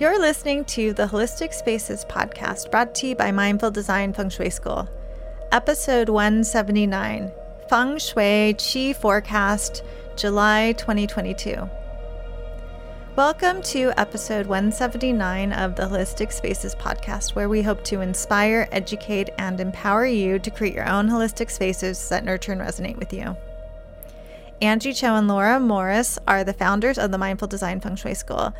You're listening to the Holistic Spaces podcast brought to you by Mindful Design Feng Shui School. Episode 179 Feng Shui Qi Forecast, July 2022. Welcome to episode 179 of the Holistic Spaces podcast, where we hope to inspire, educate, and empower you to create your own holistic spaces that nurture and resonate with you. Anjie Cho and Laura Morris are the founders of the Mindful Design Feng Shui School.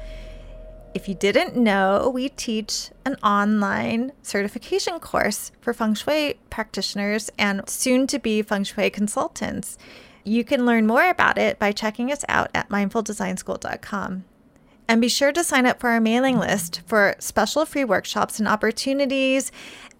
If you didn't know, we teach an online certification course for feng shui practitioners and soon to be feng shui consultants. You can learn more about it by checking us out at mindfuldesignschool.com. And be sure to sign up for our mailing list for special free workshops and opportunities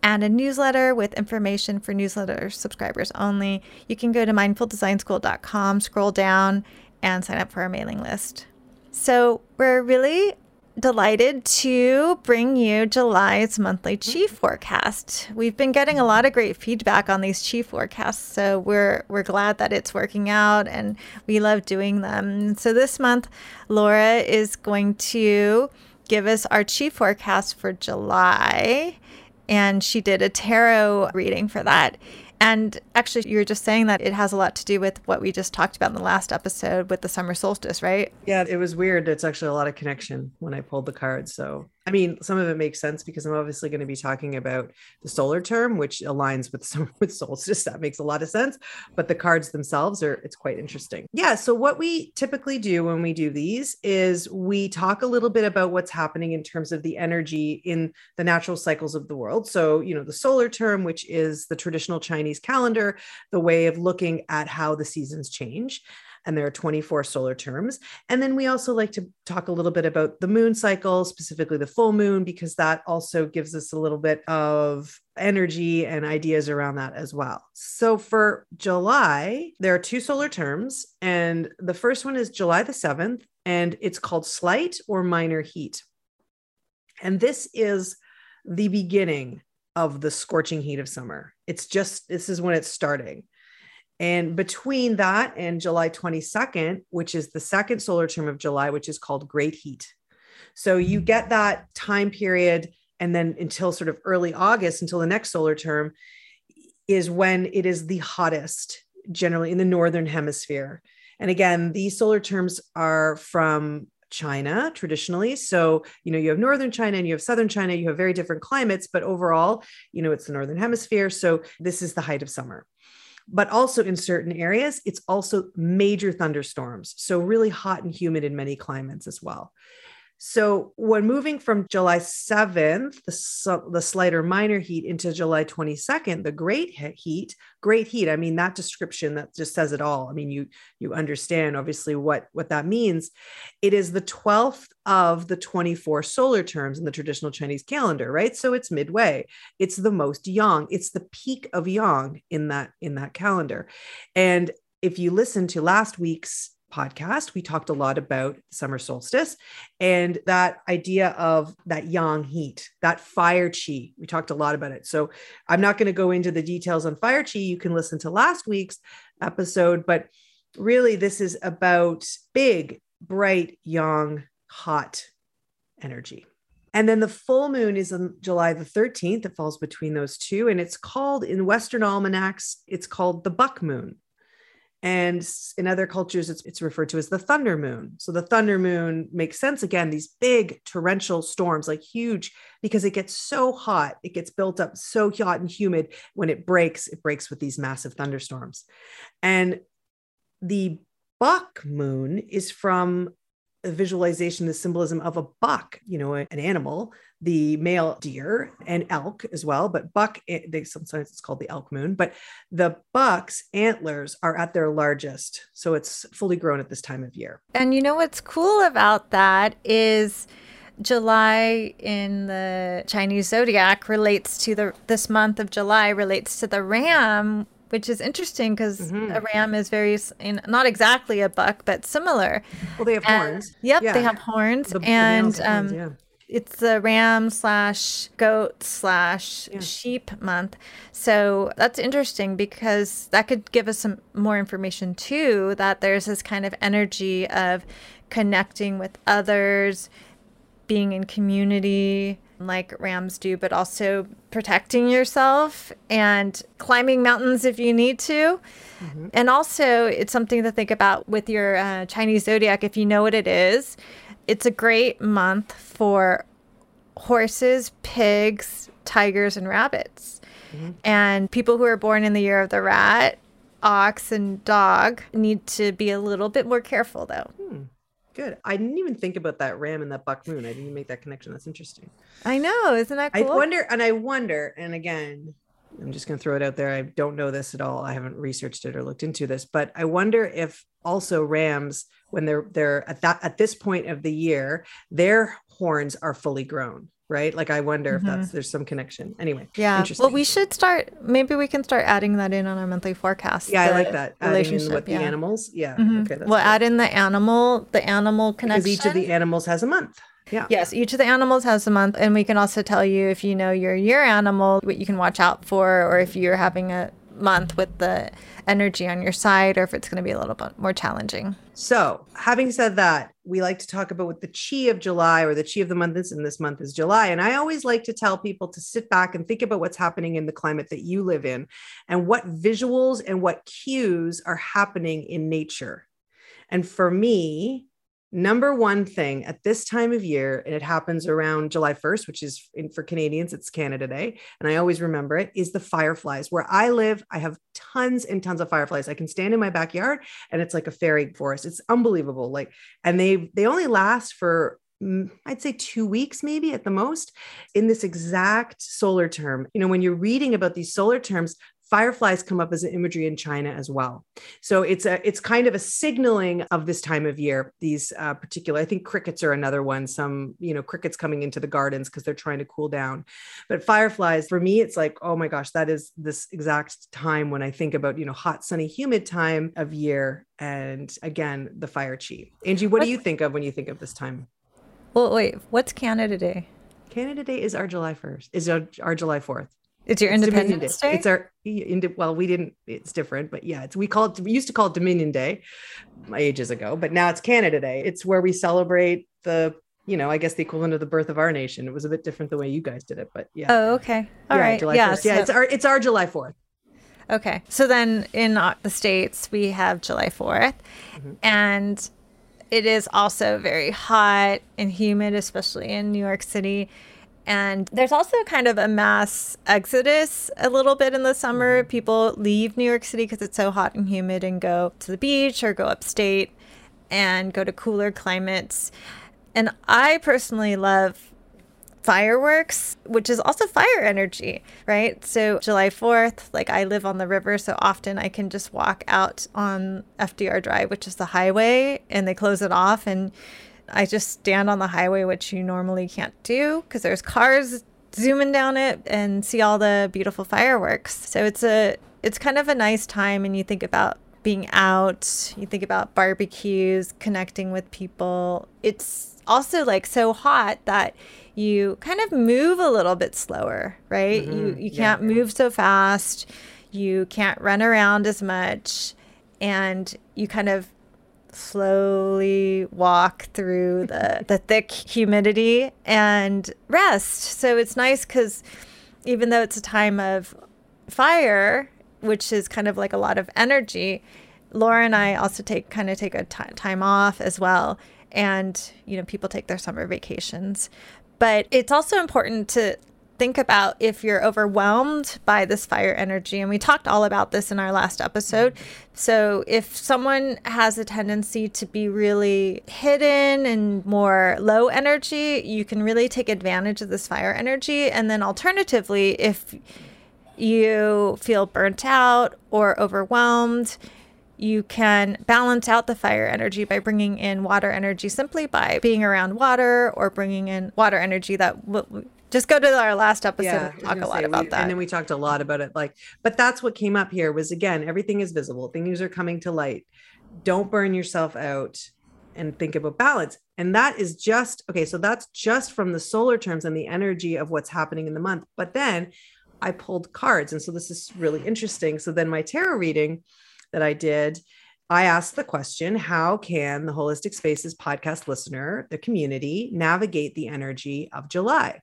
and a newsletter with information for newsletter subscribers only. You can go to mindfuldesignschool.com, scroll down, and sign up for our mailing list. So, we're really delighted to bring you July's monthly mm-hmm. chi forecast. We've been getting a lot of great feedback on these chi forecasts, so we're we're glad that it's working out and we love doing them. So this month Laura is going to give us our chi forecast for July and she did a tarot reading for that. And actually, you were just saying that it has a lot to do with what we just talked about in the last episode with the summer solstice, right? Yeah, it was weird. It's actually a lot of connection when I pulled the cards. So, I mean, some of it makes sense because I'm obviously going to be talking about the solar term, which aligns with some with solstice. That makes a lot of sense. But the cards themselves are it's quite interesting. Yeah. So what we typically do when we do these is we talk a little bit about what's happening in terms of the energy in the natural cycles of the world. So, you know, the solar term, which is the traditional Chinese calendar, the way of looking at how the seasons change and there are 24 solar terms. And then we also like to talk a little bit about the moon cycle, specifically the full moon, because that also gives us a little bit of energy and ideas around that as well. So for July, there are two solar terms, and the first one is July the 7th, and it's called slight or minor heat. And this is the beginning of the scorching heat of summer. It's just, this is when it's starting. And between that and July 22nd, which is the second solar term of July, which is called Great Heat. So you mm-hmm. get that time period, and then until sort of early August, until the next solar term, is when it is the hottest, generally in the Northern Hemisphere. And again, these solar terms are from China traditionally. So, you know, you have northern China and you have southern China, you have very different climates, but overall, you know, it's the northern hemisphere. So, this is the height of summer but also in certain areas, it's also major thunderstorms. So, really hot and humid in many climates as well. So, when moving from July 7th, the, the slighter minor heat, into July 22nd, the great heat, great heat. I mean, that description that just says it all. I mean, you you understand obviously what what that means. It is the 12th of the 24 solar terms in the traditional Chinese calendar, right? So it's midway. It's the most yang. It's the peak of yang in that in that calendar. And if you listen to last week's podcast, we talked a lot about summer solstice and that idea of that yang heat, that fire chi. We talked a lot about it. So I'm not going to go into the details on fire chi. You can listen to last week's episode, but really, this is about big, bright, yang, hot energy. And then the full moon is on July the 13th. It falls between those two. And it's called in Western almanacs, it's called the buck moon. And in other cultures, it's, it's referred to as the thunder moon. So the thunder moon makes sense again, these big torrential storms, like huge, because it gets so hot, it gets built up so hot and humid. When it breaks, it breaks with these massive thunderstorms. And the buck moon is from a visualization, the symbolism of a buck, you know, an animal, the male deer and elk as well. But buck, eh, they sometimes it's called the elk moon, but the buck's antlers are at their largest. So it's fully grown at this time of year. And you know what's cool about that is July in the Chinese zodiac relates to the this month of July relates to the ram which is interesting because mm-hmm. a ram is very not exactly a buck but similar well they have and, horns yep yeah. they have horns the, and the um, horns, yeah. it's the ram slash goat slash yeah. sheep month so that's interesting because that could give us some more information too that there's this kind of energy of connecting with others being in community like rams do, but also protecting yourself and climbing mountains if you need to. Mm-hmm. And also, it's something to think about with your uh, Chinese zodiac if you know what it is. It's a great month for horses, pigs, tigers, and rabbits. Mm-hmm. And people who are born in the year of the rat, ox, and dog need to be a little bit more careful, though. Hmm. Good. I didn't even think about that ram and that buck moon. I didn't make that connection. That's interesting. I know. Isn't that cool? I wonder, and I wonder, and again, I'm just going to throw it out there. I don't know this at all. I haven't researched it or looked into this, but I wonder if also rams, when they're they're at that at this point of the year, their horns are fully grown right? Like I wonder mm-hmm. if that's there's some connection. Anyway, yeah. Well, we should start. Maybe we can start adding that in on our monthly forecast. Yeah, I like that. Relationship with yeah. the animals. Yeah. Mm-hmm. Okay. we'll add in the animal, the animal connection. Because each of the animals has a month. Yeah. Yes, each of the animals has a month, and we can also tell you if you know your year animal, what you can watch out for, or if you're having a month with the energy on your side or if it's going to be a little bit more challenging. So, having said that, we like to talk about what the chi of July or the chi of the month is, and this month is July. And I always like to tell people to sit back and think about what's happening in the climate that you live in and what visuals and what cues are happening in nature. And for me, number one thing at this time of year, and it happens around July 1st, which is in, for Canadians, it's Canada Day. And I always remember it is the fireflies. Where I live, I have tons and tons of fireflies. I can stand in my backyard and it's like a fairy forest. It's unbelievable. Like, and they, they only last for mm, I'd say two weeks, maybe at the most, in this exact solar term. You know, when you're reading about these solar terms, fireflies come up as an imagery in China as well. So it's a it's kind of a signaling of this time of year. These uh, particular, I think crickets are another one. Some you know crickets coming into the gardens because they're trying to cool down. But fireflies, for me, it's like oh my gosh, that is this exact time when I think about you know hot, sunny, humid time of year. And again, the fire chi. Anjie, what, what do you think of when you think of this time? Well, wait, what's Canada Day? Canada Day is our July 1st, is our, our July 4th. It's your Independence Day. Day. It's our well, we didn't. It's different, but yeah, it's we call it. We used to call it Dominion Day, ages ago, but now it's Canada Day. It's where we celebrate the you know, I guess the equivalent of the birth of our nation. It was a bit different the way you guys did it, but yeah. Oh, okay. All yeah, right. July yeah, 1st. yeah. It's our it's our July fourth. Okay, so then in the states we have July 4th mm-hmm. and it is also very hot and humid, especially in New York City. And there's also kind of a mass exodus a little bit in the summer. Mm-hmm. People leave New York City because it's so hot and humid and go to the beach or go upstate and go to cooler climates. And I personally love fireworks, which is also fire energy, right? So July 4th, like I live on the river, so often I can just walk out on FDR Drive, which is the highway, and they close it off and I just stand on the highway, which you normally can't do because there's cars zooming down it and see all the beautiful fireworks. So it's a it's kind of a nice time and you think about being out, you think about barbecues, connecting with people. It's also like so hot that you kind of move a little bit slower, right? Mm-hmm. You you can't yeah. move so fast. You can't run around as much and you kind of slowly walk through the, the thick humidity and rest. So it's nice because even though it's a time of fire, which is kind of like a lot of energy, Laura and I also take kind of take a t- time off as well. And, you know, people take their summer vacations. But it's also important to think about if you're overwhelmed by this fire energy. And we talked all about this in our last episode. So, if someone has a tendency to be really hidden and more low energy, you can really take advantage of this fire energy. And then, alternatively, if you feel burnt out or overwhelmed, you can balance out the fire energy by bringing in water energy simply by being around water or bringing in water energy that just go to our last episode yeah, and talk a lot say, about we, that. And then we talked a lot about it. Like, but that's what came up here was again, everything is visible. Things are coming to light. Don't burn yourself out and think about balance. And that is just okay. So that's just from the solar terms and the energy of what's happening in the month. But then I pulled cards. And so this is really interesting. So then my tarot reading that I did I asked the question How can the Holistic Spaces podcast listener, the community, navigate the energy of July?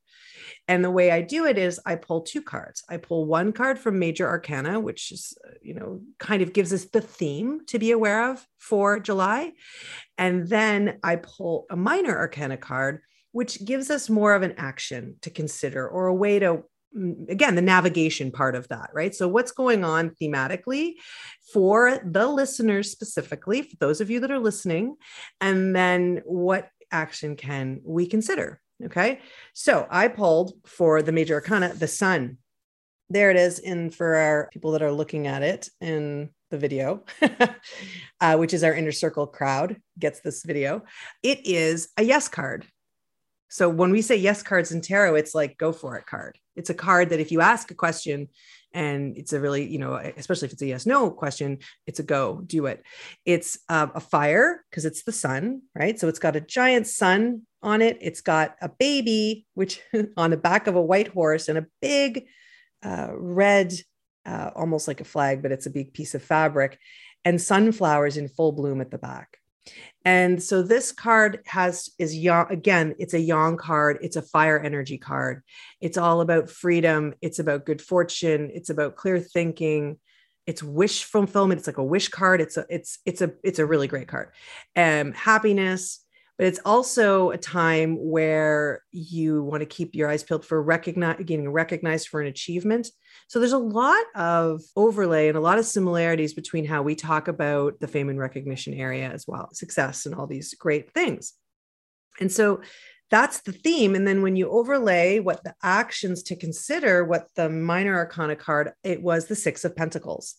And the way I do it is I pull two cards. I pull one card from Major Arcana, which is, you know, kind of gives us the theme to be aware of for July. And then I pull a Minor Arcana card, which gives us more of an action to consider or a way to mm, again the navigation part of that right so what's going on thematically for the listeners specifically for those of you that are listening and then what action can we consider Okay. So I pulled for the major arcana, the sun. There it is in for our people that are looking at it in the video, uh, which is our inner circle crowd gets this video. It is a yes card. So when we say yes cards in tarot, it's like go for it card. It's a card that if you ask a question and it's a really, you know, especially if it's a yes no question, it's a go, do it. It's uh, a fire because it's the sun, right? So it's got a giant sun on it. It's got a baby, which on the back of a white horse, and a big uh, red, uh, almost like a flag, but it's a big piece of fabric, and sunflowers in full bloom at the back. And so this card has is yang again, it's a yang card, it's a fire energy card. It's all about freedom, it's about good fortune, it's about clear thinking, it's wish fulfillment, it's like a wish card. It's a it's it's a it's a really great card. Um happiness, but it's also a time where you want to keep your eyes peeled for recognize, getting recognized for an achievement. So there's a lot of overlay and a lot of similarities between how we talk about the fame and recognition area as well, success and all these great things. And so that's the theme. And then when you overlay what the actions to consider, what the minor arcana card, it was the Six of Pentacles.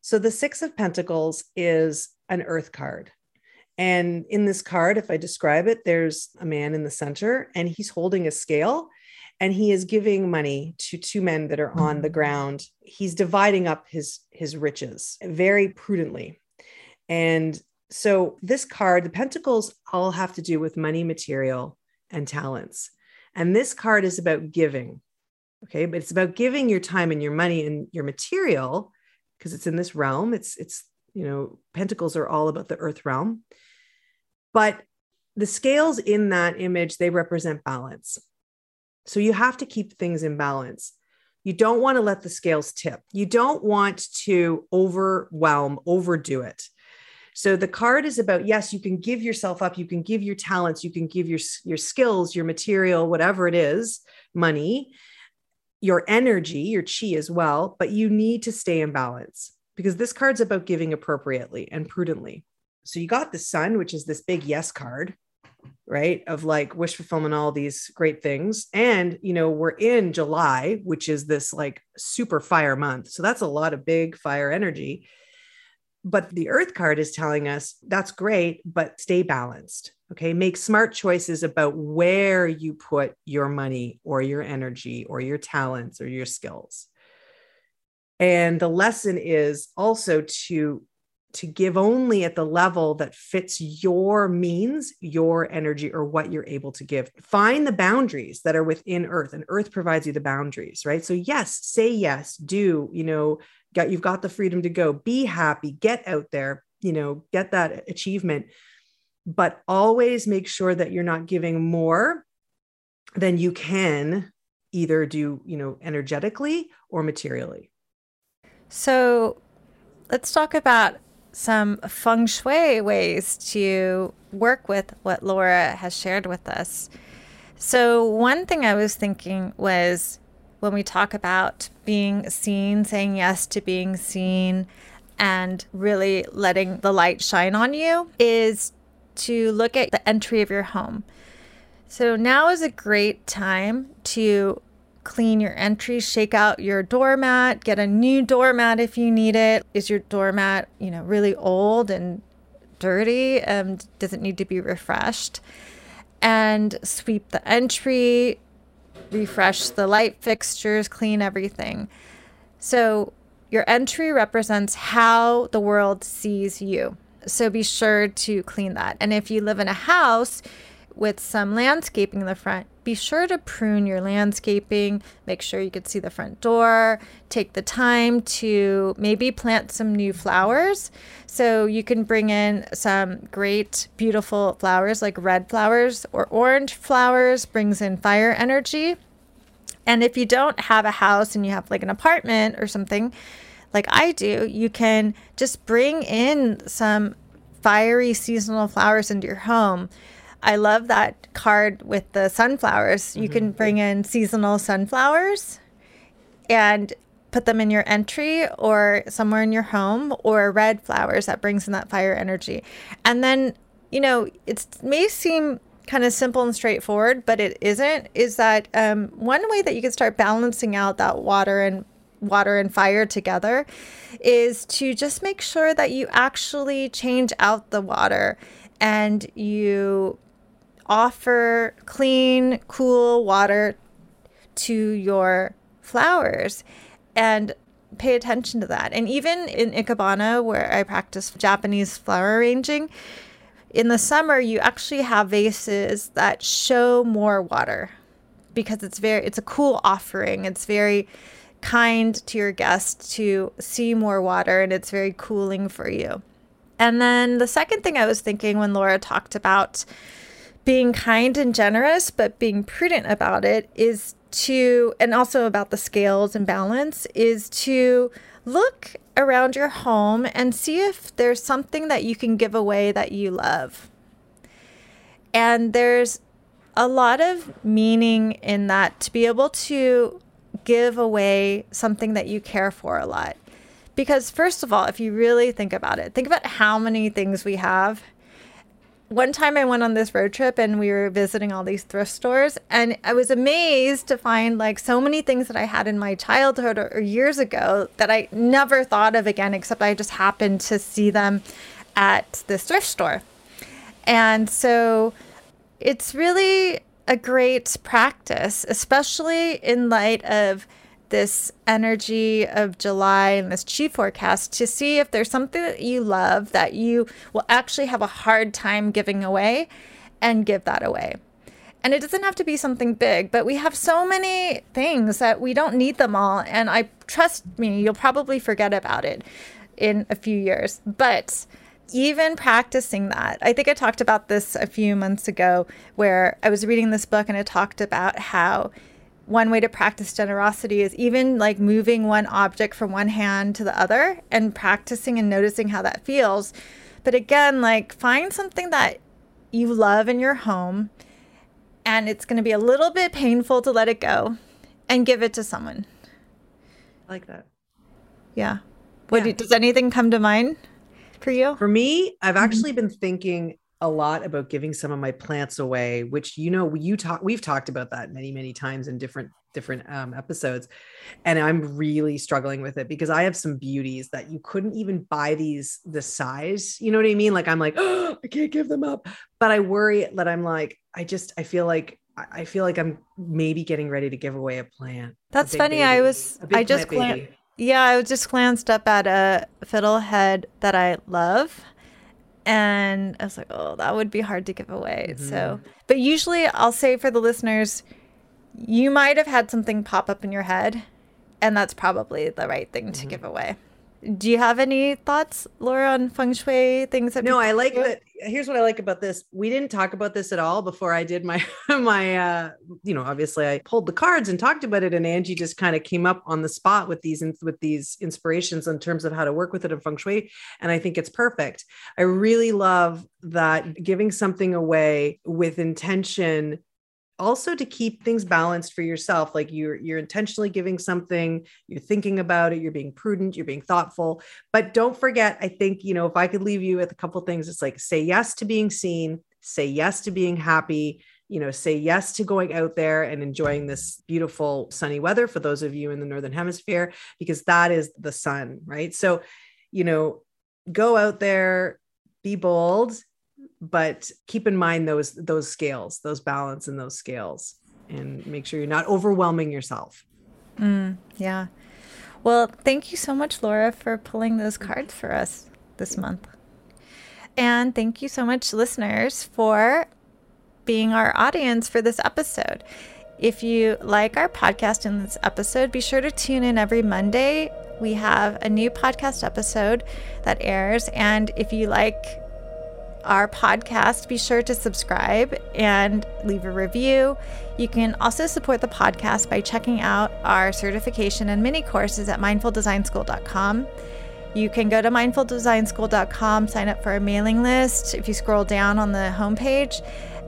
So the Six of Pentacles is an earth card. And in this card, if I describe it, there's a man in the center and he's holding a scale and he is giving money to two men that are on the ground. He's dividing up his his riches very prudently. And so this card, the pentacles all have to do with money, material, and talents. And this card is about giving. Okay, but it's about giving your time and your money and your material because it's in this realm. It's it's you know, pentacles are all about the earth realm. But the scales in that image, they represent balance. So you have to keep things in balance. You don't want to let the scales tip. You don't want to overwhelm, overdo it. So the card is about yes, you can give yourself up, you can give your talents, you can give your your skills, your material, whatever it is, money, your energy, your chi as well, but you need to stay in balance because this card's about giving appropriately and prudently. So you got the sun, which is this big yes card, right? Of like wish fulfillment, all these great things. And, you know, we're in July, which is this like super fire month. So that's a lot of big fire energy. But the earth card is telling us that's great, but stay balanced. Okay. Make smart choices about where you put your money or your energy or your talents or your skills. And the lesson is also to to give only at the level that fits your means, your energy, or what you're able to give. Find the boundaries that are within Earth, and Earth provides you the boundaries, right? So, yes, say yes, do, you know, got you've got the freedom to go, be happy, get out there, you know, get that achievement. But always make sure that you're not giving more than you can either do, you know, energetically or materially. So let's talk about some feng shui ways to work with what Laura has shared with us. So, one thing I was thinking was when we talk about being seen, saying yes to being seen, and really letting the light shine on you, is to look at the entry of your home. So, now is a great time to clean your entry, shake out your doormat, get a new doormat if you need it. Is your doormat, you know, really old and dirty and does it need to be refreshed? And sweep the entry, refresh the light fixtures, clean everything. So your entry represents how the world sees you. So be sure to clean that. And if you live in a house, with some landscaping in the front, be sure to prune your landscaping. Make sure you can see the front door. Take the time to maybe plant some new flowers. So you can bring in some great, beautiful flowers like red flowers or orange flowers, brings in fire energy. And if you don't have a house and you have like an apartment or something like I do, you can just bring in some fiery seasonal flowers into your home. I love that card with the sunflowers. Mm-hmm. You can bring in seasonal sunflowers and put them in your entry or somewhere in your home or red flowers that brings in that fire energy. And then, you know, it may seem kind of simple and straightforward, but it isn't. Is that um, one way that you can start balancing out that water and water and fire together is to just make sure that you actually change out the water and you offer clean, cool water to your flowers and pay attention to that. And even in Ikebana, where I practice Japanese flower arranging, in the summer you actually have vases that show more water because it's very it's a cool offering it's very kind to your guests to see more water and it's very cooling for you and then the second thing i was thinking when laura talked about being kind and generous but being prudent about it is to and also about the scales and balance is to look around your home and see if there's something that you can give away that you love. And there's a lot of meaning in that to be able to give away something that you care for a lot. Because, first of all, if you really think about it, think about how many things we have one time I went on this road trip and we were visiting all these thrift stores and I was amazed to find like so many things that I had in my childhood or, or, years ago that I never thought of again except I just happened to see them at this thrift store. And so it's really a great practice, especially in light of this energy of July and this chi forecast to see if there's something that you love that you will actually have a hard time giving away and give that away. And it doesn't have to be something big, but we have so many things that we don't need them all. And I trust me, you'll probably forget about it in a few years. But even practicing that, I think I talked about this a few months ago where I was reading this book and it talked about how one way to practice generosity is even like moving one object from one hand to the other and practicing and noticing how that feels. But again, like find something that you love in your home and it's going to be a little bit painful to let it go and give it to someone. I like that. Yeah. What yeah. Do, does anything come to mind for you? For me, I've mm-hmm. actually been thinking a lot about giving some of my plants away which you know you talk we've talked about that many many times in different different um, episodes. And i'm really struggling with it because i have some beauties that you couldn't even buy these the size you know what i mean? Like i'm like oh, i can't give them up. But i worry that i'm like i just i feel like i feel like i'm maybe getting ready to give away a plant that's a funny baby, i was i just yeah i was just glanced up at a fiddlehead that i love and I was like, oh, that would be hard to give away. Mm-hmm. So, but usually I'll say for the listeners, you might have had something pop up in your head, and that's probably the right thing to mm-hmm. give away. Do you have any thoughts, Laura, on feng shui things? That no, I like that. Here's what I like about this. We didn't talk about this at all before I did my my. uh You know, obviously, I pulled the cards and talked about it, and Anjie just kind of came up on the spot with these with these inspirations in terms of how to work with it in feng shui, and I think it's perfect. I really love that giving something away with intention also to keep things balanced for yourself like you're you're intentionally giving something you're thinking about it you're being prudent you're being thoughtful. But don't forget i think you know if i could leave you with a couple things it's like say yes to being seen say yes to being happy you know say yes to going out there and enjoying this beautiful sunny weather for those of you in the northern hemisphere because that is the sun right? So you know go out there be bold but keep in mind those those scales those balance and those scales and make sure you're not overwhelming yourself mm, yeah well thank you so much laura for pulling those cards for us this month and thank you so much listeners for being our audience for this episode. If you like our podcast in this episode, be sure to tune in every Monday. We have a new podcast episode that airs. And if you like our podcast, be sure to subscribe and leave a review. You can also support the podcast by checking out our certification and mini courses at mindfuldesignschool.com. You can go to mindfuldesignschool.com, sign up for a mailing list if you scroll down on the homepage,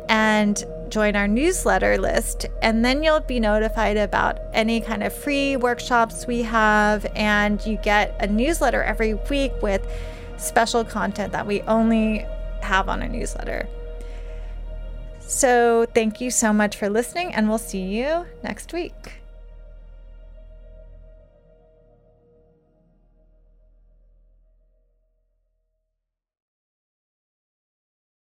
and join our newsletter list. And then you'll be notified about any kind of free workshops we have. And you get a newsletter every week with special content that we only have on a newsletter. So, thank you so much for listening, and we'll see you next week.